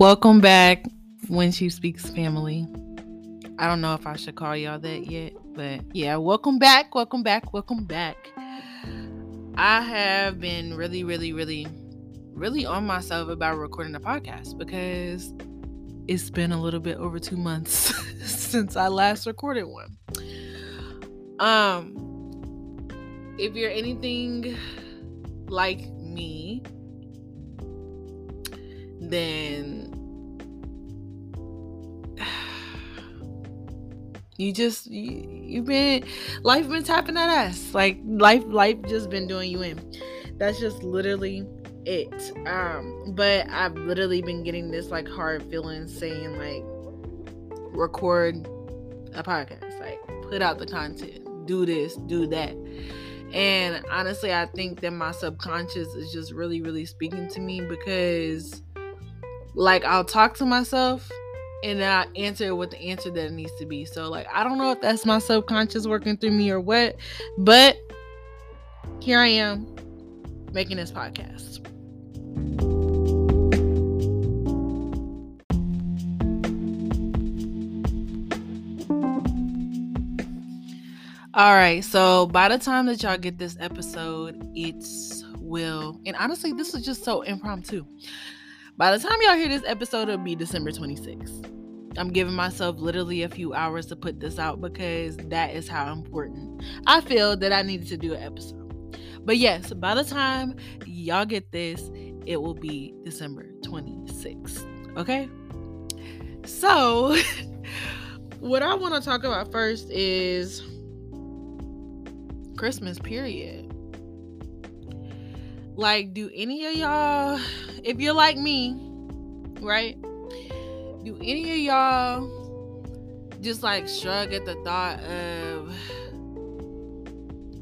Welcome back when she speaks family. I don't know if I should call y'all that yet, but yeah, welcome back, welcome back, welcome back. I have been really, really, really, really on myself about recording a podcast because it's been a little bit over two months since I last recorded one. Um, if you're anything like me, then you just you, you've been life been tapping at us like life life just been doing you in. That's just literally it. Um but i've literally been getting this like hard feeling saying like record a podcast. Like put out the content. Do this do that. And honestly i think that my subconscious is just really really speaking to me because like I'll talk to myself and then I answer it with the answer that it needs to be. So like I don't know if that's my subconscious working through me or what, but here I am making this podcast. All right, so by the time that y'all get this episode, it's will, and honestly, this is just so impromptu. By the time y'all hear this episode, it'll be December 26th. I'm giving myself literally a few hours to put this out because that is how important I feel that I needed to do an episode. But yes, by the time y'all get this, it will be December 26th. Okay? So, what I want to talk about first is Christmas, period. Like, do any of y'all, if you're like me, right? Do any of y'all just like shrug at the thought of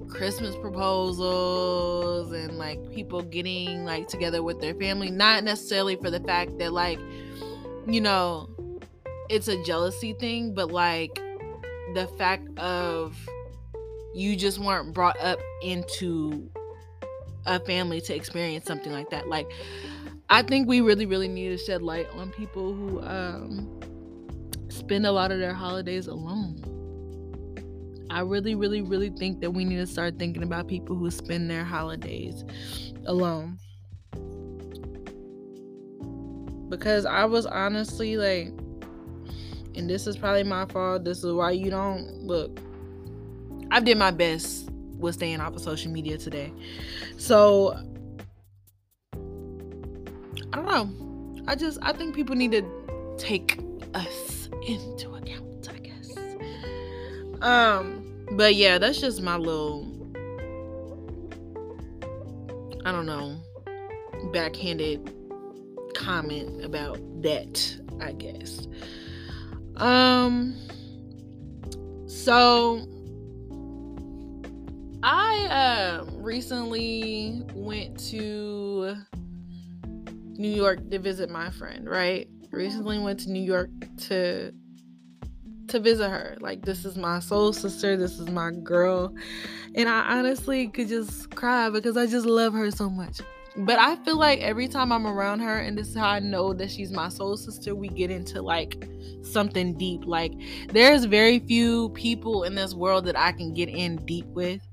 Christmas proposals and like people getting like together with their family? Not necessarily for the fact that, like, you know, it's a jealousy thing, but like the fact of you just weren't brought up into a family to experience something like that. Like, I think we really, really need to shed light on people who um, spend a lot of their holidays alone. I really, really, really think that we need to start thinking about people who spend their holidays alone. Because I was honestly like, and this is probably my fault. This is why you don't look. I did my best was staying off of social media today. So I don't know. I just I think people need to take us into account, I guess. Um but yeah, that's just my little I don't know, backhanded comment about that, I guess. Um so I uh, recently went to New York to visit my friend, right? Recently went to New York to to visit her. Like this is my soul sister, this is my girl. And I honestly could just cry because I just love her so much. But I feel like every time I'm around her and this is how I know that she's my soul sister, we get into like something deep. Like there's very few people in this world that I can get in deep with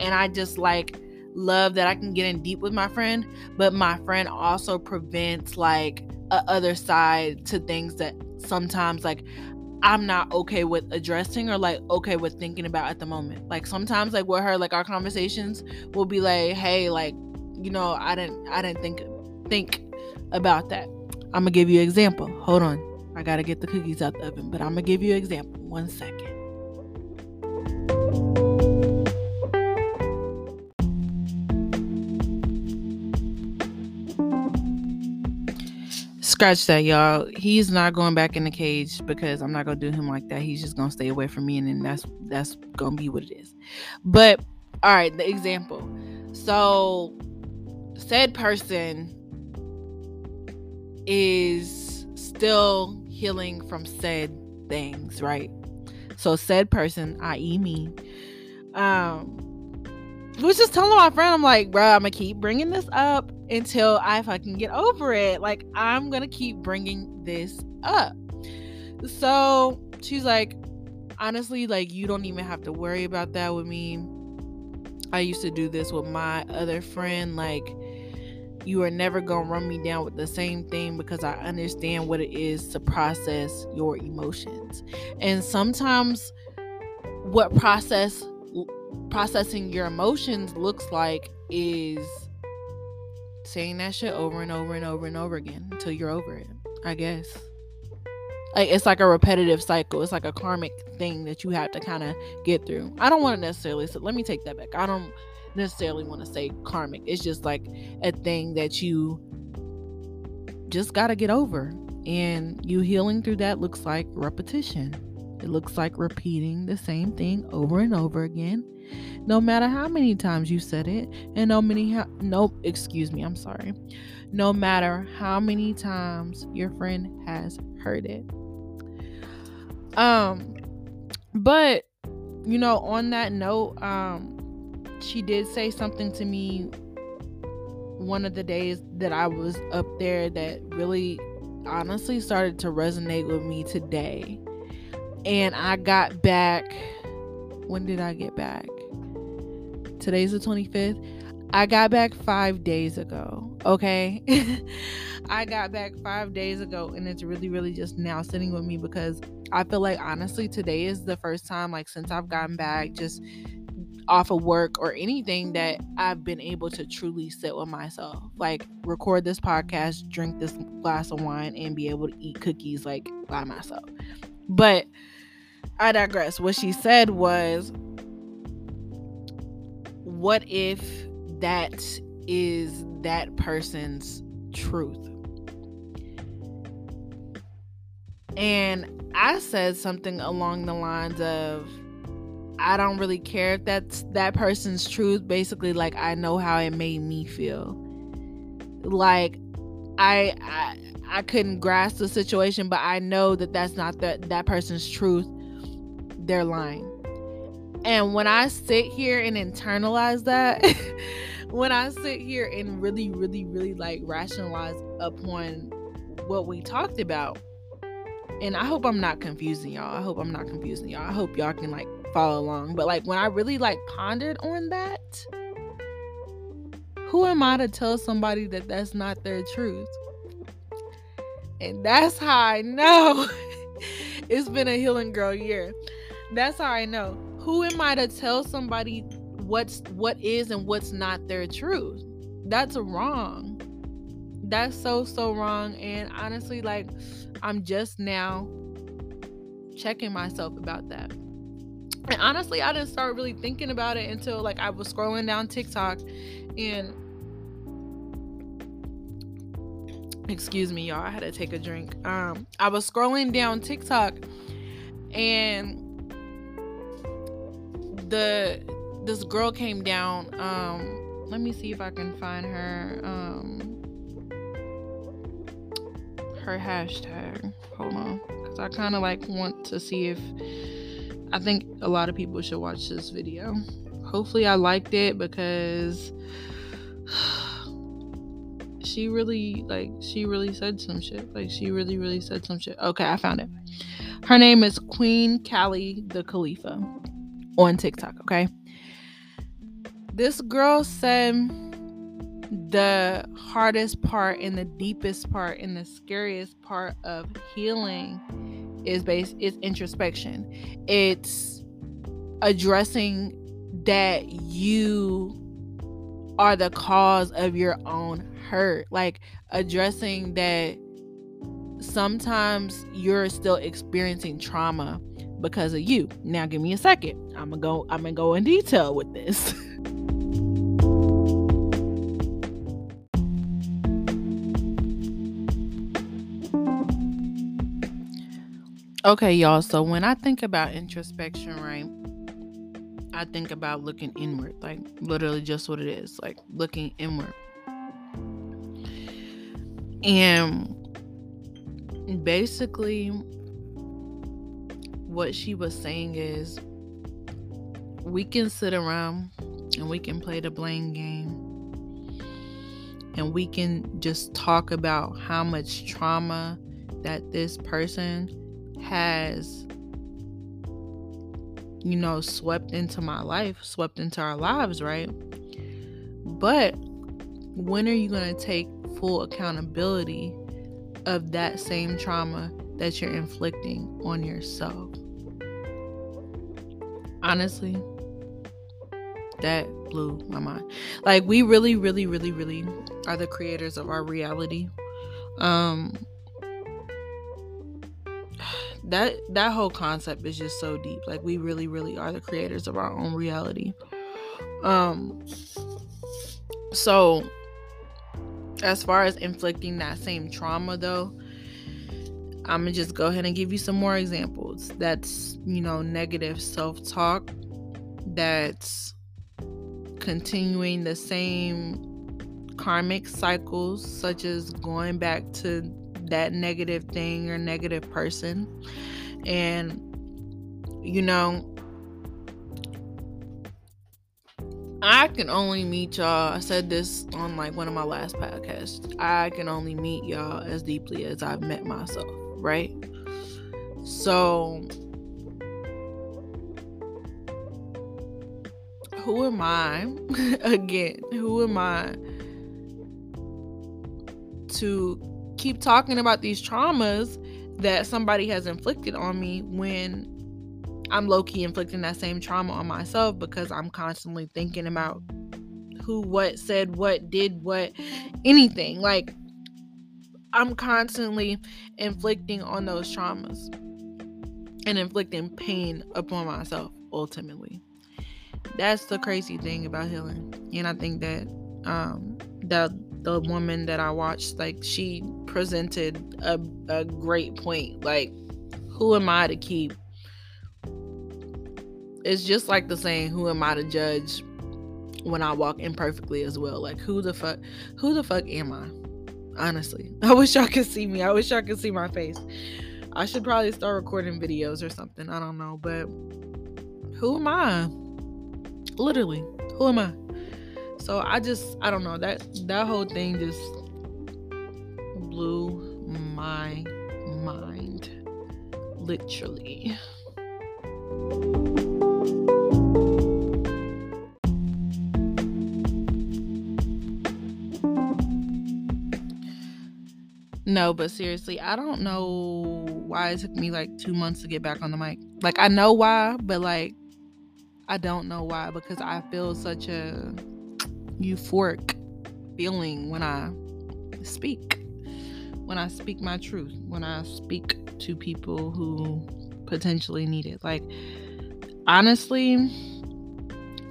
and I just like love that I can get in deep with my friend, but my friend also prevents like a other side to things that sometimes like I'm not okay with addressing or like okay with thinking about at the moment. Like sometimes like with her like our conversations will be like, "Hey, like, you know, I didn't I didn't think think about that." I'm going to give you an example. Hold on. I got to get the cookies out the oven, but I'm going to give you an example. One second. Scratch that, y'all. He's not going back in the cage because I'm not gonna do him like that. He's just gonna stay away from me, and then that's that's gonna be what it is. But all right, the example. So said person is still healing from said things, right? So said person, i.e., me, um, was just telling my friend, I'm like, bro, I'm gonna keep bringing this up until I fucking get over it. Like, I'm gonna keep bringing this up. So she's like, honestly, like, you don't even have to worry about that with me. I used to do this with my other friend. Like, you are never gonna run me down with the same thing because I understand what it is to process your emotions. And sometimes what process processing your emotions looks like is saying that shit over and over and over and over again until you're over it, I guess. Like it's like a repetitive cycle. It's like a karmic thing that you have to kind of get through. I don't want to necessarily so let me take that back. I don't necessarily want to say karmic. It's just like a thing that you just got to get over. And you healing through that looks like repetition. It looks like repeating the same thing over and over again, no matter how many times you said it, and no many no excuse me, I'm sorry. No matter how many times your friend has heard it. Um but you know, on that note, um she did say something to me one of the days that I was up there that really honestly started to resonate with me today and I got back. When did I get back? Today's the 25th. I got back five days ago. Okay. I got back five days ago, and it's really, really just now sitting with me because I feel like honestly, today is the first time, like, since I've gotten back, just off of work or anything that I've been able to truly sit with myself. Like record this podcast, drink this glass of wine, and be able to eat cookies like by myself. But I digress. What she said was, what if that is that person's truth? And I said something along the lines of, I don't really care if that's that person's truth. Basically, like I know how it made me feel. Like I I couldn't grasp the situation, but I know that that's not that that person's truth they're lying. And when I sit here and internalize that, when I sit here and really, really, really like rationalize upon what we talked about, and I hope I'm not confusing y'all. I hope I'm not confusing y'all. I hope y'all can like follow along. But like when I really like pondered on that, who am I to tell somebody that that's not their truth? And that's how I know it's been a healing girl year. That's how I know. Who am I to tell somebody what's what is and what's not their truth? That's wrong. That's so so wrong and honestly like I'm just now checking myself about that. And honestly, I didn't start really thinking about it until like I was scrolling down TikTok and excuse me y'all i had to take a drink um i was scrolling down tiktok and the this girl came down. Um, let me see if I can find her um her hashtag. Hold on, because I kind of like want to see if I think a lot of people should watch this video. Hopefully, I liked it because she really like she really said some shit. Like she really really said some shit. Okay, I found it. Her name is Queen Callie the Khalifa on TikTok, okay? This girl said the hardest part and the deepest part and the scariest part of healing is based is introspection. It's addressing that you are the cause of your own hurt. Like addressing that sometimes you're still experiencing trauma because of you. Now give me a second. I'm gonna go I'm gonna go in detail with this. okay, y'all. So when I think about introspection, right? I think about looking inward, like literally just what it is, like looking inward. And basically what she was saying is we can sit around and we can play the blame game. And we can just talk about how much trauma that this person has you know, swept into my life, swept into our lives, right? But when are you going to take full accountability of that same trauma that you're inflicting on yourself? Honestly, that blew my mind. Like we really really really really are the creators of our reality. Um that that whole concept is just so deep like we really really are the creators of our own reality um so as far as inflicting that same trauma though i'm gonna just go ahead and give you some more examples that's you know negative self-talk that's continuing the same karmic cycles such as going back to that negative thing or negative person. And, you know, I can only meet y'all. I said this on like one of my last podcasts. I can only meet y'all as deeply as I've met myself, right? So, who am I? Again, who am I to keep talking about these traumas that somebody has inflicted on me when I'm low key inflicting that same trauma on myself because I'm constantly thinking about who, what, said what, did what, anything. Like, I'm constantly inflicting on those traumas and inflicting pain upon myself ultimately. That's the crazy thing about healing. And I think that um that the woman that I watched, like she presented a, a great point. Like, who am I to keep? It's just like the saying, who am I to judge when I walk imperfectly as well? Like, who the fuck, who the fuck am I? Honestly, I wish y'all could see me. I wish y'all could see my face. I should probably start recording videos or something. I don't know, but who am I? Literally, who am I? So I just I don't know that that whole thing just blew my mind literally. No, but seriously, I don't know why it took me like two months to get back on the mic. Like, I know why, but like, I don't know why because I feel such a euphoric feeling when I speak. When I speak my truth, when I speak to people who potentially need it. Like, honestly,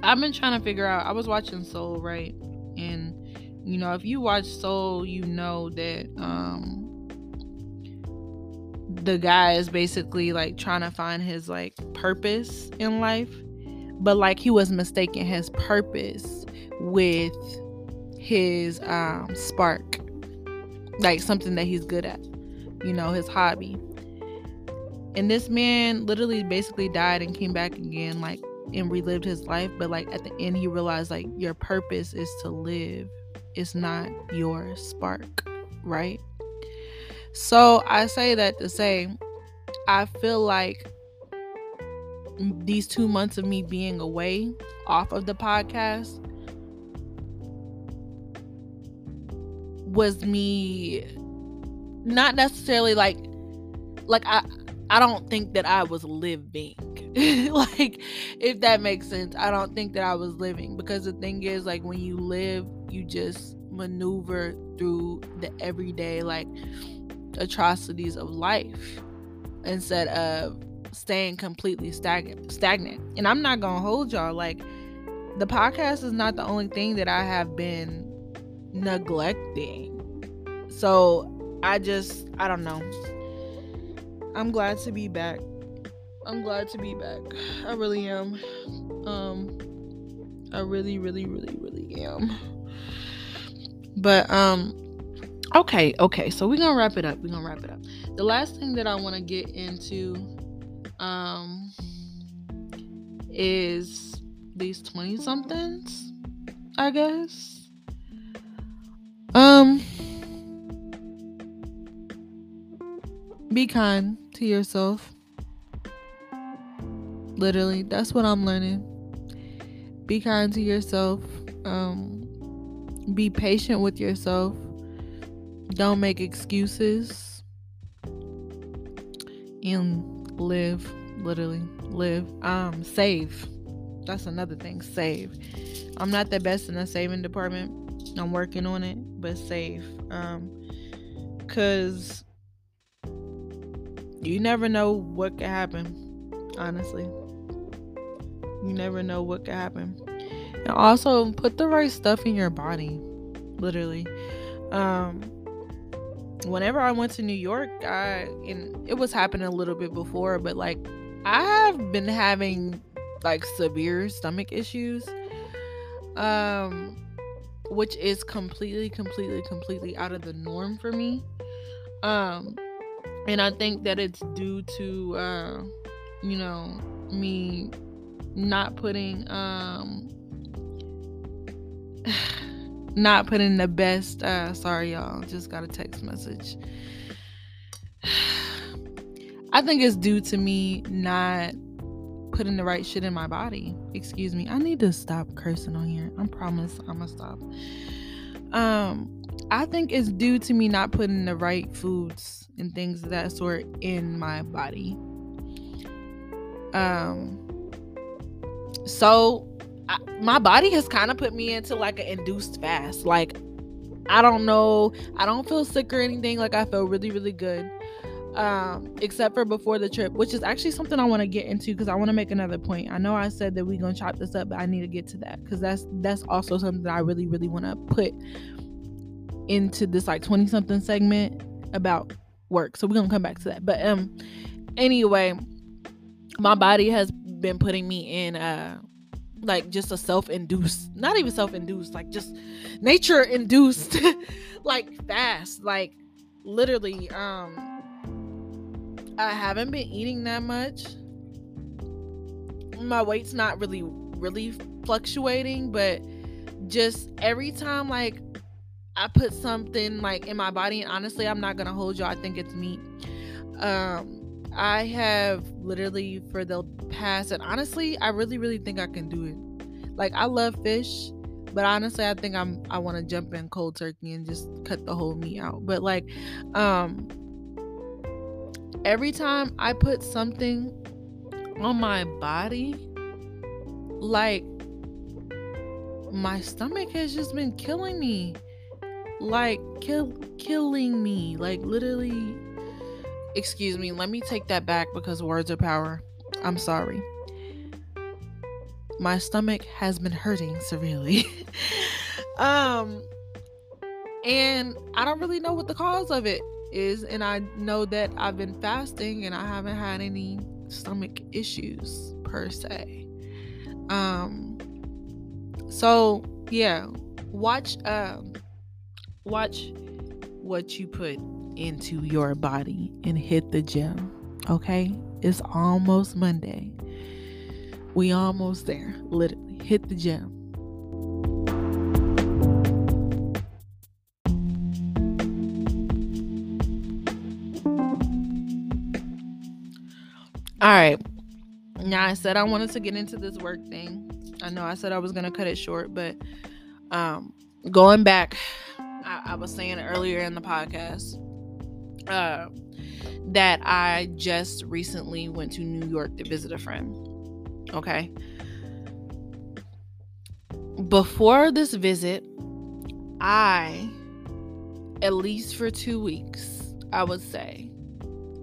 I've been trying to figure out. I was watching Soul, right? And, you know, if you watch Soul, you know that, um, the guy is basically like trying to find his like purpose in life but like he was mistaking his purpose with his um, spark, like something that he's good at, you know, his hobby. And this man literally basically died and came back again, like, and relived his life. But, like, at the end, he realized, like, your purpose is to live, it's not your spark, right? So, I say that to say, I feel like these two months of me being away off of the podcast was me not necessarily like like I I don't think that I was living. like if that makes sense. I don't think that I was living because the thing is like when you live, you just maneuver through the everyday like atrocities of life instead of staying completely stagnant stagnant. And I'm not going to hold y'all like the podcast is not the only thing that I have been neglecting. So I just, I don't know. I'm glad to be back. I'm glad to be back. I really am. Um, I really, really, really, really am. But, um, okay, okay. So we're gonna wrap it up. We're gonna wrap it up. The last thing that I want to get into, um, is these 20 somethings, I guess. Um be kind to yourself. Literally, that's what I'm learning. Be kind to yourself. Um be patient with yourself. Don't make excuses. And live, literally live. Um save. That's another thing. Save. I'm not the best in the saving department. I'm working on it, but save. Um cuz you never know what could happen, honestly. You never know what could happen. And also put the right stuff in your body. Literally. Um whenever I went to New York, I and it was happening a little bit before, but like I have been having like severe stomach issues. Um which is completely completely completely out of the norm for me. Um and I think that it's due to uh you know me not putting um not putting the best uh sorry y'all just got a text message. I think it's due to me not putting the right shit in my body. Excuse me. I need to stop cursing on here. I promise i'm gonna stop. Um i think it's due to me not putting the right foods and things of that sort in my body um so I, my body has kind of put me into like an induced fast. Like I don't know, I don't feel sick or anything. Like I feel really really good. Um, except for before the trip, which is actually something I want to get into because I want to make another point. I know I said that we're gonna chop this up, but I need to get to that because that's that's also something that I really really want to put into this like 20 something segment about work. So we're gonna come back to that. But um anyway, my body has been putting me in uh like just a self-induced not even self-induced like just nature induced like fast like literally um i haven't been eating that much my weight's not really really fluctuating but just every time like i put something like in my body and honestly i'm not gonna hold y'all. i think it's meat um I have literally for the past, and honestly, I really, really think I can do it. Like I love fish, but honestly, I think I'm I want to jump in cold turkey and just cut the whole meat out. But like, um, every time I put something on my body, like my stomach has just been killing me like kill killing me like literally excuse me, let me take that back because words are power. I'm sorry. My stomach has been hurting severely. um and I don't really know what the cause of it is and I know that I've been fasting and I haven't had any stomach issues per se. Um so yeah, watch um watch what you put into your body and hit the gym. Okay? It's almost Monday. We almost there. Literally. Hit the gym. All right. Now I said I wanted to get into this work thing. I know I said I was gonna cut it short, but um going back, I, I was saying earlier in the podcast uh, that I just recently went to New York to visit a friend. Okay. Before this visit, I, at least for two weeks, I would say,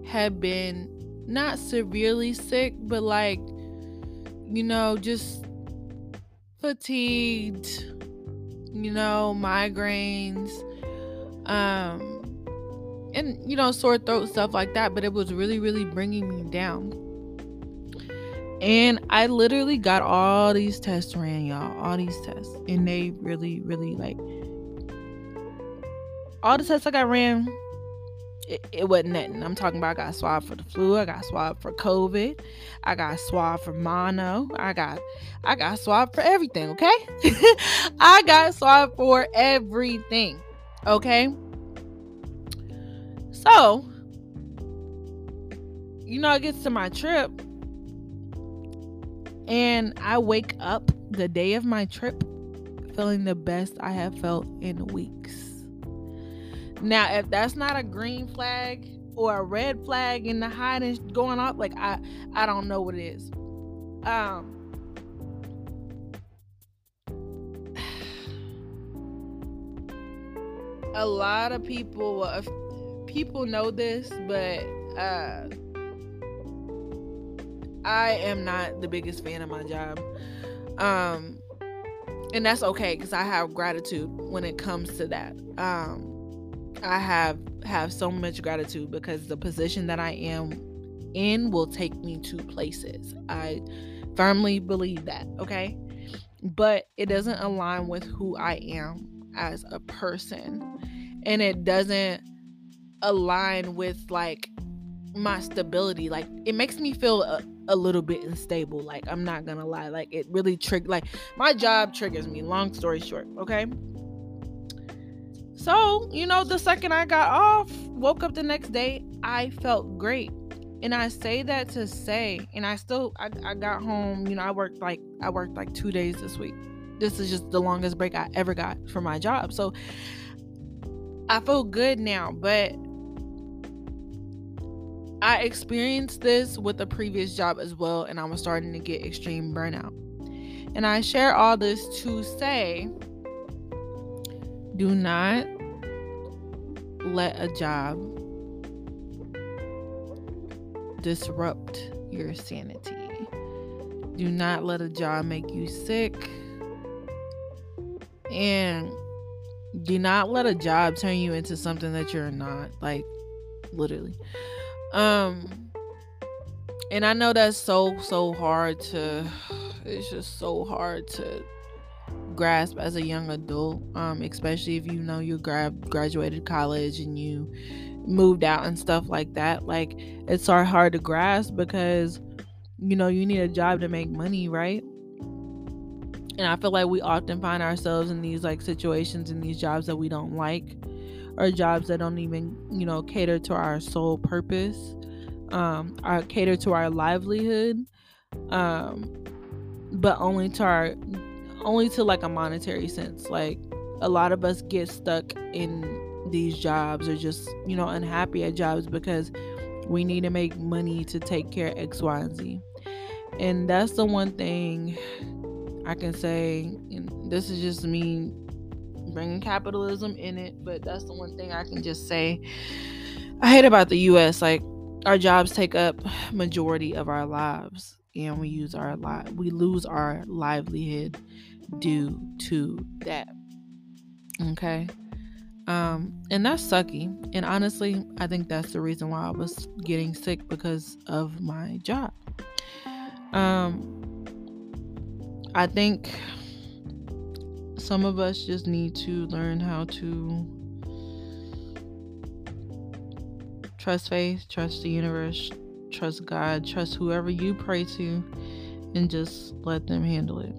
had been not severely sick, but like, you know, just fatigued, you know, migraines, um, and you know sore throat stuff like that but it was really really bringing me down. And i literally got all these tests ran y'all all these tests and they really really like all the tests i got ran it, it wasn't nothing. I'm talking about I got swabbed for the flu, I got swabbed for COVID, I got swabbed for mono, I got I got swabbed for everything, okay? I got swabbed for everything. Okay? So, you know, it gets to my trip, and I wake up the day of my trip feeling the best I have felt in weeks. Now, if that's not a green flag or a red flag in the hiding going off, like I, I don't know what it is. Um, a lot of people, people know this, but uh, I am not the biggest fan of my job. Um, and that's okay because I have gratitude when it comes to that. Um, I have have so much gratitude because the position that I am in will take me to places. I firmly believe that, okay? But it doesn't align with who I am as a person. And it doesn't align with like my stability. Like it makes me feel a, a little bit unstable. Like I'm not gonna lie. Like it really trigger like my job triggers me. Long story short, okay? So, you know, the second I got off, woke up the next day, I felt great. And I say that to say, and I still I, I got home, you know, I worked like I worked like two days this week. This is just the longest break I ever got for my job. So I feel good now, but I experienced this with a previous job as well, and I was starting to get extreme burnout. And I share all this to say do not let a job disrupt your sanity. Do not let a job make you sick. And do not let a job turn you into something that you're not. Like literally. Um and I know that's so so hard to it's just so hard to grasp as a young adult, um, especially if you know you grad graduated college and you moved out and stuff like that. Like it's hard to grasp because you know you need a job to make money, right? And I feel like we often find ourselves in these like situations in these jobs that we don't like or jobs that don't even, you know, cater to our sole purpose, um, or cater to our livelihood, um, but only to our only to like a monetary sense. Like a lot of us get stuck in these jobs or just, you know, unhappy at jobs because we need to make money to take care of X, Y, and Z. And that's the one thing I can say. And this is just me bringing capitalism in it, but that's the one thing I can just say. I hate about the US. Like, our jobs take up majority of our lives and we use our li- we lose our livelihood due to that. Okay. Um, and that's sucky. And honestly, I think that's the reason why I was getting sick because of my job. Um, I think some of us just need to learn how to trust faith, trust the universe, trust God, trust whoever you pray to, and just let them handle it.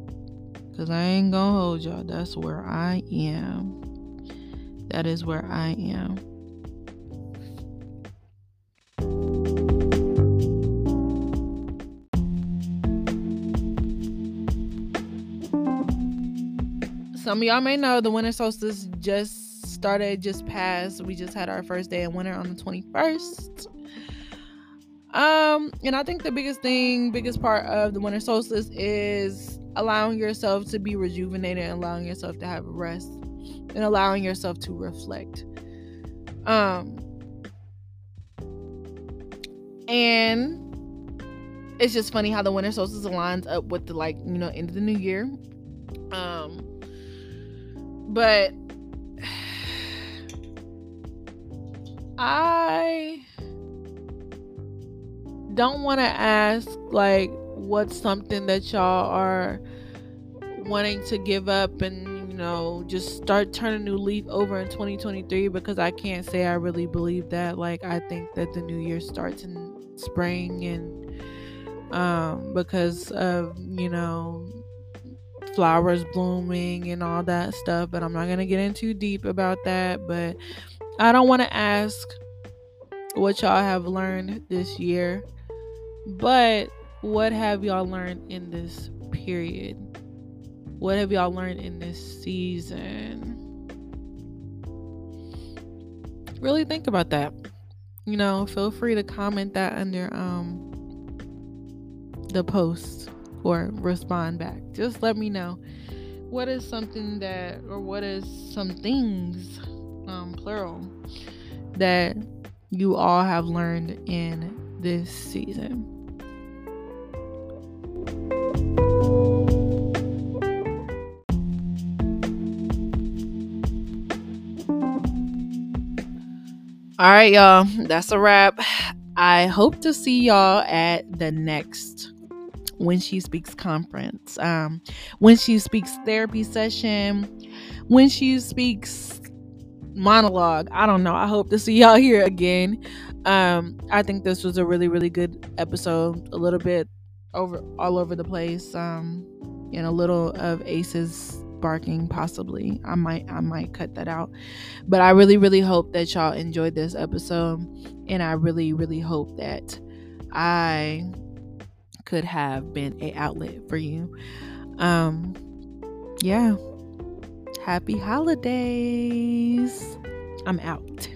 Because I ain't gonna hold y'all. That's where I am. That is where I am. Some of y'all may know the winter solstice just started, just passed. We just had our first day of winter on the 21st. Um, and I think the biggest thing, biggest part of the winter solstice is allowing yourself to be rejuvenated and allowing yourself to have rest and allowing yourself to reflect. Um and it's just funny how the winter solstice aligns up with the like you know end of the new year. Um but i don't want to ask like what's something that y'all are wanting to give up and you know, just start turning a new leaf over in 2023 because I can't say I really believe that. Like, I think that the new year starts in spring and um, because of, you know, flowers blooming and all that stuff. But I'm not going to get in too deep about that. But I don't want to ask what y'all have learned this year, but what have y'all learned in this period? What have y'all learned in this season? Really think about that. You know, feel free to comment that under um the post or respond back. Just let me know what is something that or what is some things um plural that you all have learned in this season. All right, y'all. That's a wrap. I hope to see y'all at the next when she speaks conference. Um when she speaks therapy session. When she speaks monologue. I don't know. I hope to see y'all here again. Um i think this was a really really good episode a little bit over all over the place um and a little of ace's barking possibly. I might i might cut that out. But i really really hope that y'all enjoyed this episode and i really really hope that i could have been a outlet for you. Um yeah. Happy holidays. I'm out